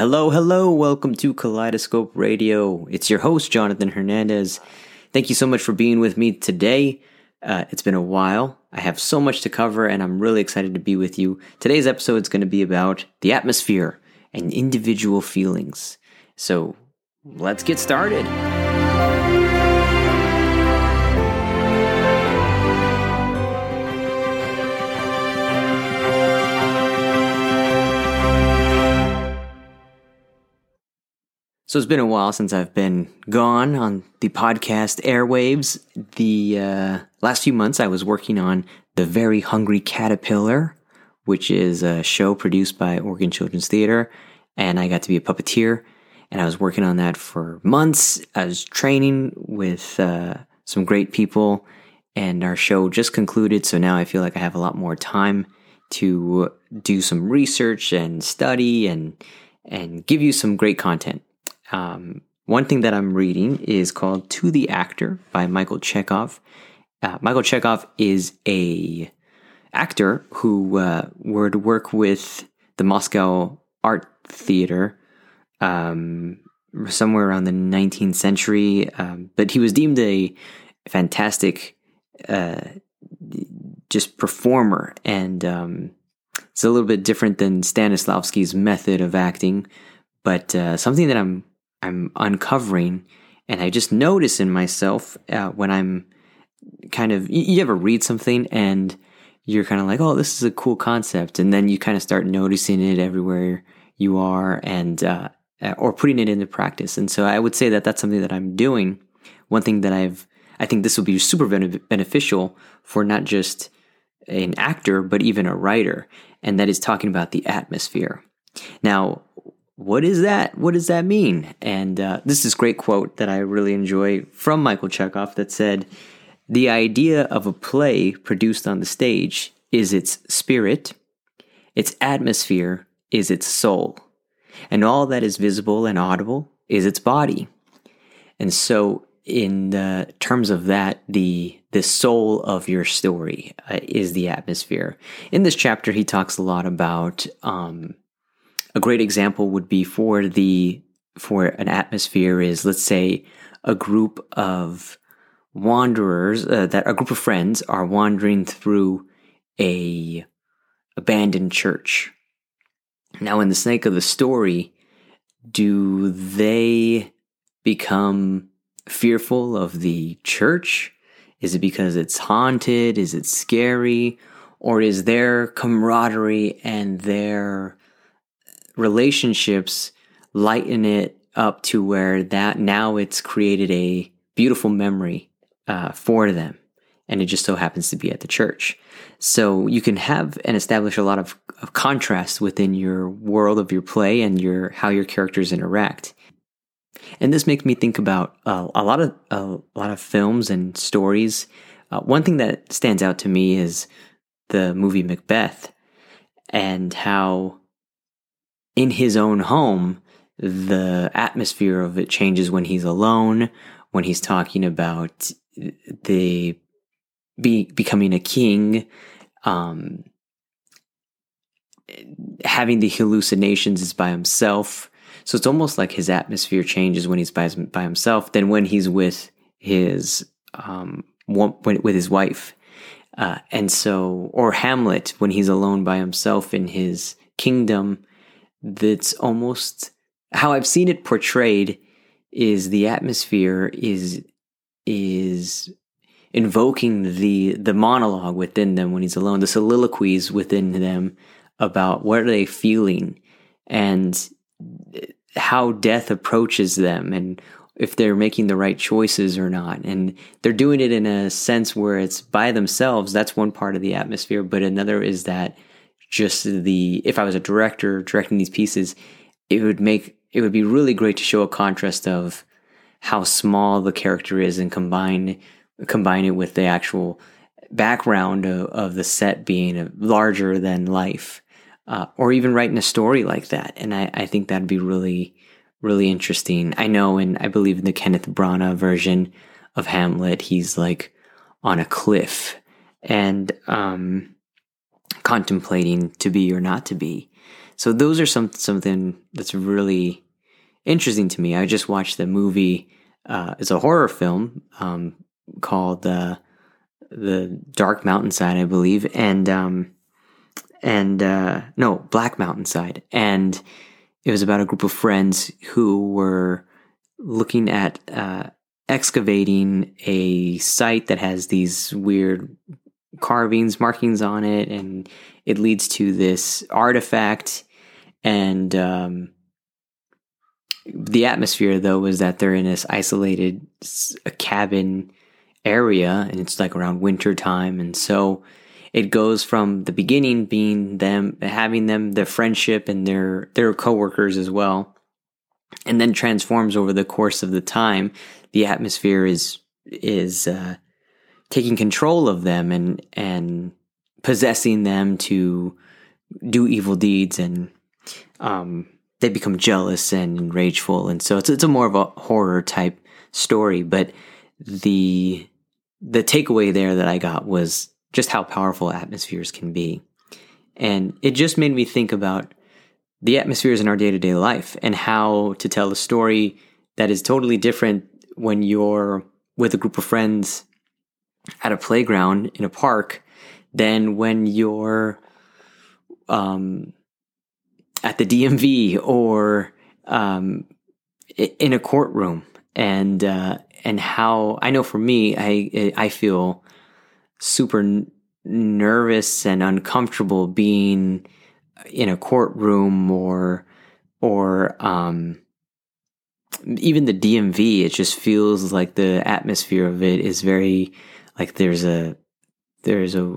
Hello, hello. Welcome to Kaleidoscope Radio. It's your host, Jonathan Hernandez. Thank you so much for being with me today. Uh, it's been a while. I have so much to cover, and I'm really excited to be with you. Today's episode is going to be about the atmosphere and individual feelings. So let's get started. So it's been a while since I've been gone on the podcast airwaves. The uh, last few months I was working on The Very Hungry Caterpillar, which is a show produced by Oregon Children's Theater. And I got to be a puppeteer. And I was working on that for months. I was training with uh, some great people. And our show just concluded. So now I feel like I have a lot more time to do some research and study and and give you some great content. Um, one thing that I'm reading is called To the Actor by Michael Chekhov. Uh, Michael Chekhov is a actor who uh, would work with the Moscow Art Theater um, somewhere around the 19th century, um, but he was deemed a fantastic uh, just performer, and um, it's a little bit different than Stanislavski's method of acting, but uh, something that I'm I'm uncovering, and I just notice in myself uh, when I'm kind of you, ever read something and you're kind of like, oh, this is a cool concept, and then you kind of start noticing it everywhere you are, and uh, or putting it into practice. And so I would say that that's something that I'm doing. One thing that I've I think this will be super beneficial for not just an actor, but even a writer, and that is talking about the atmosphere. Now, what is that? What does that mean? And uh, this is great quote that I really enjoy from Michael Chekhov that said, "The idea of a play produced on the stage is its spirit, its atmosphere is its soul, and all that is visible and audible is its body." And so, in the terms of that, the the soul of your story uh, is the atmosphere. In this chapter, he talks a lot about. Um, a great example would be for the for an atmosphere is let's say a group of wanderers uh, that a group of friends are wandering through a abandoned church. Now in the snake of the story, do they become fearful of the church? Is it because it's haunted? Is it scary? Or is their camaraderie and their relationships lighten it up to where that now it's created a beautiful memory uh, for them. And it just so happens to be at the church. So you can have and establish a lot of, of contrast within your world of your play and your how your characters interact. And this makes me think about uh, a lot of uh, a lot of films and stories. Uh, one thing that stands out to me is the movie macbeth and how in his own home, the atmosphere of it changes when he's alone, when he's talking about the be, becoming a king, um, having the hallucinations is by himself. So it's almost like his atmosphere changes when he's by, by himself than when he's with his um, with his wife. Uh, and so, or Hamlet when he's alone by himself in his kingdom, that's almost how I've seen it portrayed is the atmosphere is is invoking the the monologue within them when he's alone, the soliloquies within them about what are they feeling and how death approaches them and if they're making the right choices or not. And they're doing it in a sense where it's by themselves. That's one part of the atmosphere. But another is that just the if I was a director directing these pieces, it would make it would be really great to show a contrast of how small the character is and combine combine it with the actual background of, of the set being larger than life, uh, or even writing a story like that. And I, I think that'd be really really interesting. I know, and I believe in the Kenneth Branagh version of Hamlet, he's like on a cliff, and um, contemplating to be or not to be. so those are some something that's really interesting to me. I just watched the movie. Uh, it's a horror film um, called uh, the Dark Mountainside, I believe, and um, and uh, no Black Mountainside, and it was about a group of friends who were looking at uh, excavating a site that has these weird carvings, markings on it, and it leads to this artifact. And um, the atmosphere, though, was that they're in this isolated cabin area, and it's like around winter time, and so it goes from the beginning being them having them their friendship and their their coworkers as well and then transforms over the course of the time the atmosphere is is uh, taking control of them and and possessing them to do evil deeds and um, they become jealous and rageful. And so it's it's a more of a horror type story but the the takeaway there that I got was just how powerful atmospheres can be. And it just made me think about the atmospheres in our day-to-day life and how to tell a story that is totally different when you're with a group of friends at a playground in a park than when you're um, at the DMV or um, in a courtroom, and uh, and how I know for me, I I feel super n- nervous and uncomfortable being in a courtroom or or um, even the DMV, it just feels like the atmosphere of it is very like there's a there's a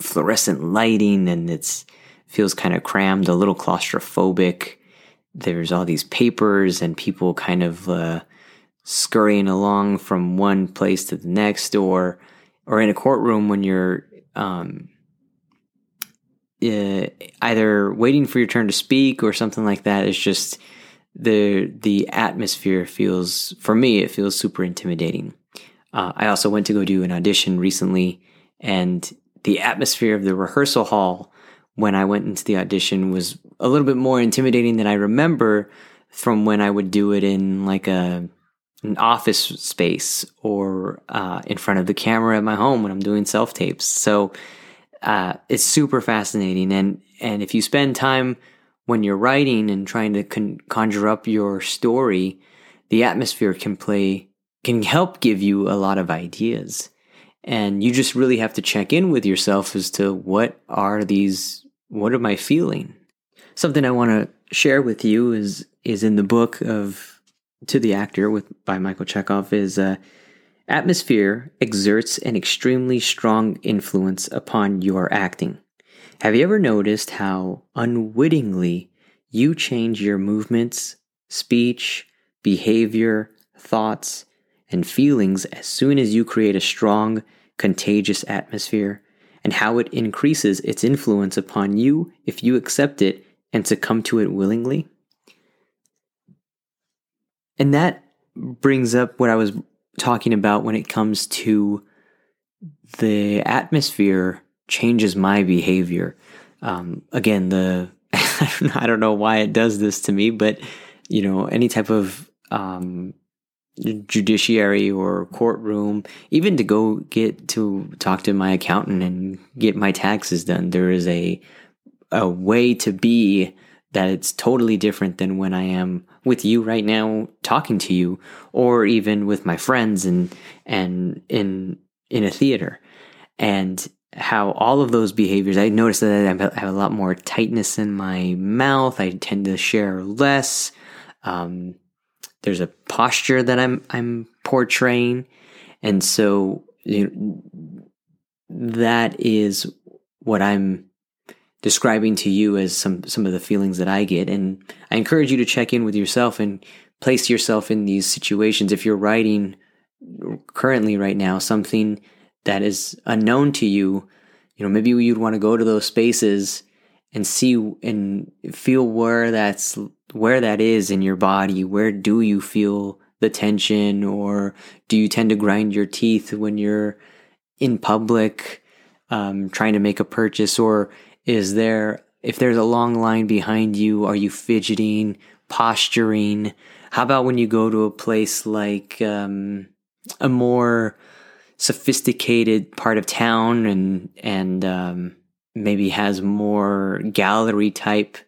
fluorescent lighting and it's feels kind of crammed, a little claustrophobic. There's all these papers and people kind of uh, scurrying along from one place to the next, or or in a courtroom when you're um, uh, either waiting for your turn to speak or something like that. It's just the the atmosphere feels for me it feels super intimidating. Uh, I also went to go do an audition recently, and the atmosphere of the rehearsal hall when I went into the audition was a little bit more intimidating than I remember from when I would do it in like a an office space or uh, in front of the camera at my home when I'm doing self tapes. So uh, it's super fascinating, and and if you spend time when you're writing and trying to con- conjure up your story, the atmosphere can play can help give you a lot of ideas. And you just really have to check in with yourself as to what are these what am I feeling? Something I want to share with you is is in the book of To the Actor with by Michael Chekhov is uh, atmosphere exerts an extremely strong influence upon your acting. Have you ever noticed how unwittingly you change your movements, speech, behavior, thoughts, and feelings as soon as you create a strong, contagious atmosphere, and how it increases its influence upon you if you accept it and succumb to it willingly? And that brings up what I was talking about when it comes to the atmosphere changes my behavior. Um, again, the I don't know why it does this to me, but you know, any type of um, judiciary or courtroom, even to go get to talk to my accountant and get my taxes done, there is a a way to be that it's totally different than when I am with you right now talking to you or even with my friends and and in in a theater. And how all of those behaviors, I noticed that I have a lot more tightness in my mouth. I tend to share less. Um, there's a posture that I'm I'm portraying, and so you know, that is what I'm describing to you as some some of the feelings that I get. And I encourage you to check in with yourself and place yourself in these situations. If you're writing currently right now something that is unknown to you, you know, maybe you'd want to go to those spaces and see and feel where that's where that is in your body. Where do you feel the tension or do you tend to grind your teeth when you're in public um, trying to make a purchase or is there if there's a long line behind you, are you fidgeting, posturing? How about when you go to a place like um, a more sophisticated part of town and and um, maybe has more gallery type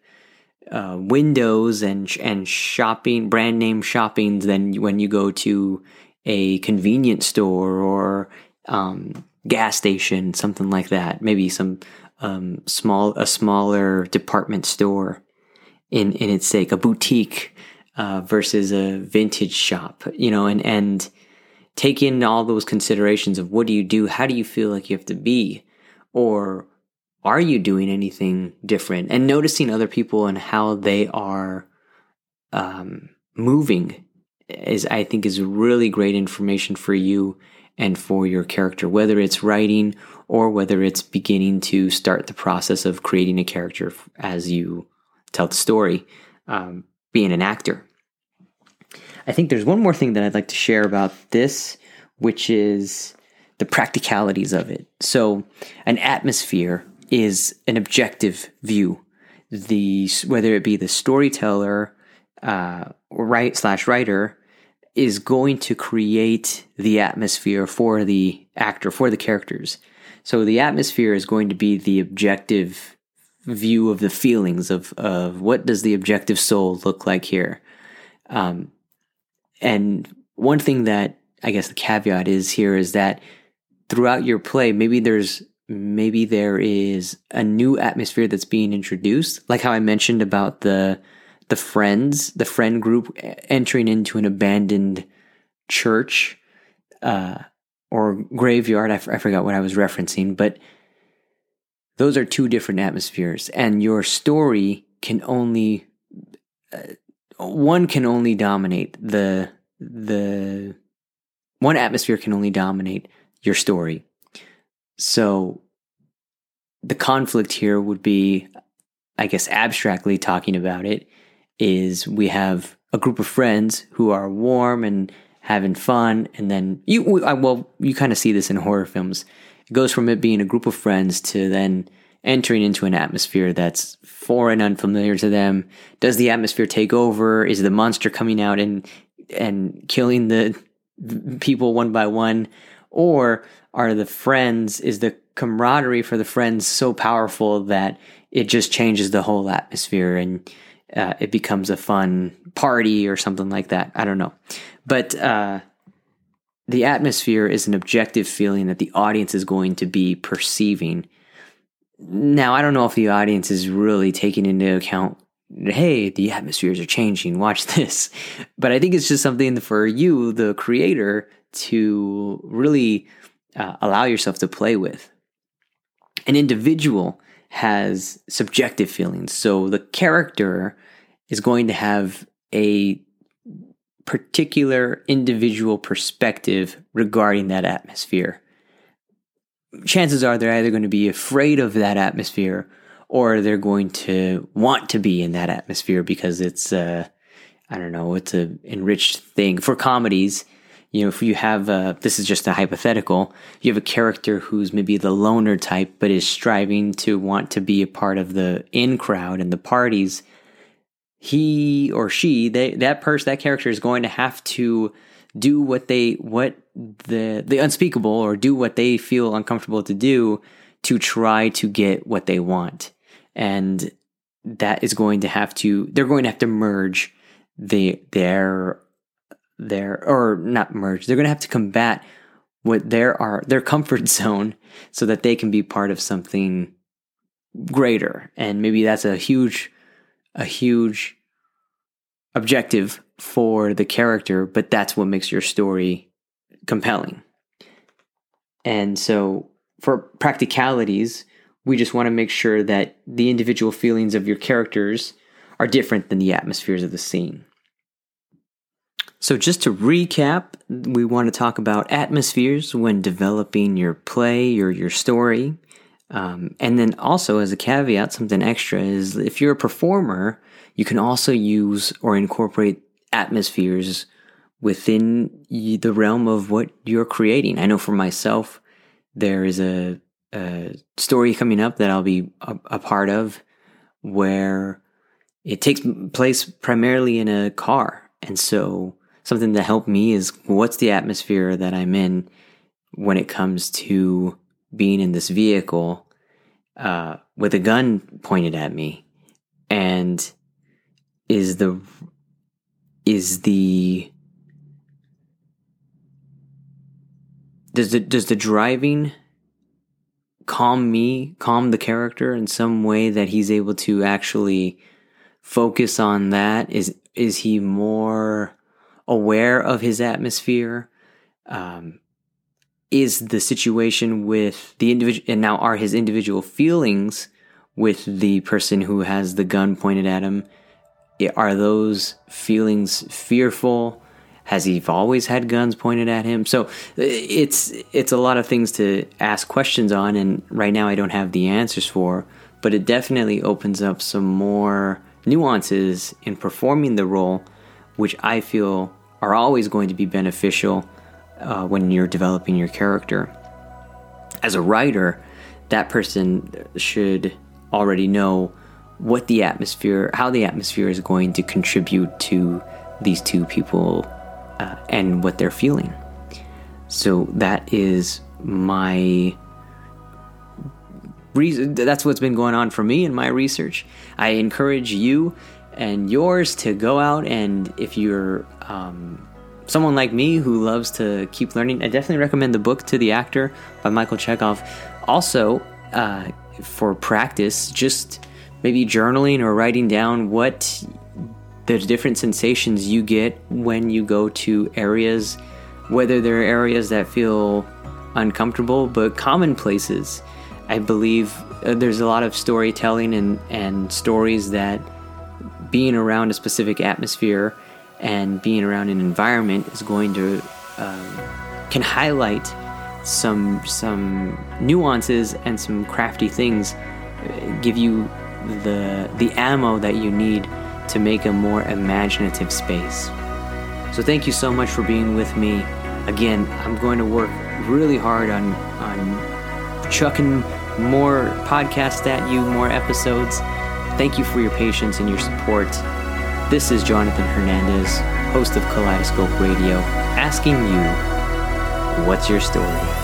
uh, windows and and shopping brand name shopping than when you go to a convenience store or um, gas station, something like that. Maybe some um, small a smaller department store in in its sake, a boutique uh, versus a vintage shop. You know, and and take in all those considerations of what do you do, how do you feel like you have to be, or are you doing anything different, and noticing other people and how they are um, moving is I think is really great information for you and for your character, whether it's writing or whether it's beginning to start the process of creating a character as you tell the story, um, being an actor. I think there's one more thing that I'd like to share about this, which is the practicalities of it. So, an atmosphere is an objective view. The whether it be the storyteller, uh, write slash writer, is going to create the atmosphere for the actor, for the characters. So the atmosphere is going to be the objective view of the feelings of, of what does the objective soul look like here. Um, and one thing that I guess the caveat is here is that throughout your play, maybe there's maybe there is a new atmosphere that's being introduced, like how I mentioned about the the friends, the friend group entering into an abandoned church uh, or graveyard. I, f- I forgot what I was referencing, but those are two different atmospheres, and your story can only uh, one can only dominate the the one atmosphere can only dominate your story. So the conflict here would be, I guess, abstractly talking about it, is we have a group of friends who are warm and having fun, and then you well you kind of see this in horror films. It goes from it being a group of friends to then entering into an atmosphere that's foreign, unfamiliar to them. Does the atmosphere take over? Is the monster coming out and and killing the people one by one, or are the friends? Is the camaraderie for the friends so powerful that it just changes the whole atmosphere and uh, it becomes a fun party or something like that. I don't know. But uh, the atmosphere is an objective feeling that the audience is going to be perceiving. Now, I don't know if the audience is really taking into account, hey, the atmospheres are changing, watch this. But I think it's just something for you, the creator, to really uh, allow yourself to play with. An individual has subjective feelings. So the character is going to have a particular individual perspective regarding that atmosphere. Chances are they're either going to be afraid of that atmosphere or they're going to want to be in that atmosphere because it's uh, I don't know, it's a enriched thing. For comedies, you know, if you have a, this is just a hypothetical, you have a character who's maybe the loner type, but is striving to want to be a part of the in crowd and the parties. He or she, they, that person, that character is going to have to do what they, what the, the unspeakable or do what they feel uncomfortable to do to try to get what they want. And that is going to have to, they're going to have to merge the, their their or not merge. They're going to have to combat what their are their comfort zone so that they can be part of something greater. And maybe that's a huge a huge objective for the character, but that's what makes your story compelling. And so for practicalities, we just want to make sure that the individual feelings of your characters are different than the atmospheres of the scene. So, just to recap, we want to talk about atmospheres when developing your play or your story. Um, and then, also, as a caveat, something extra is if you're a performer, you can also use or incorporate atmospheres within the realm of what you're creating. I know for myself, there is a, a story coming up that I'll be a, a part of where it takes place primarily in a car. And so something that helped me is what's the atmosphere that I'm in when it comes to being in this vehicle uh, with a gun pointed at me, and is the is the does the does the driving calm me, calm the character in some way that he's able to actually focus on that? Is is he more aware of his atmosphere? Um, is the situation with the individual, and now are his individual feelings with the person who has the gun pointed at him? Are those feelings fearful? Has he always had guns pointed at him? So it's it's a lot of things to ask questions on, and right now I don't have the answers for. But it definitely opens up some more nuances in performing the role, which I feel are always going to be beneficial uh, when you're developing your character. As a writer, that person should already know what the atmosphere, how the atmosphere is going to contribute to these two people uh, and what they're feeling. So that is my reason. That's what's been going on for me in my research. I encourage you and yours to go out and if you're um, someone like me who loves to keep learning, I definitely recommend the book to the actor by Michael Chekhov. Also, uh, for practice, just maybe journaling or writing down what the different sensations you get when you go to areas, whether they're areas that feel uncomfortable but common places. I believe uh, there's a lot of storytelling and, and stories that being around a specific atmosphere and being around an environment is going to um, can highlight some some nuances and some crafty things, uh, give you the the ammo that you need to make a more imaginative space. So thank you so much for being with me. Again, I'm going to work really hard on on chucking more podcasts at you, more episodes. Thank you for your patience and your support. This is Jonathan Hernandez, host of Kaleidoscope Radio, asking you, what's your story?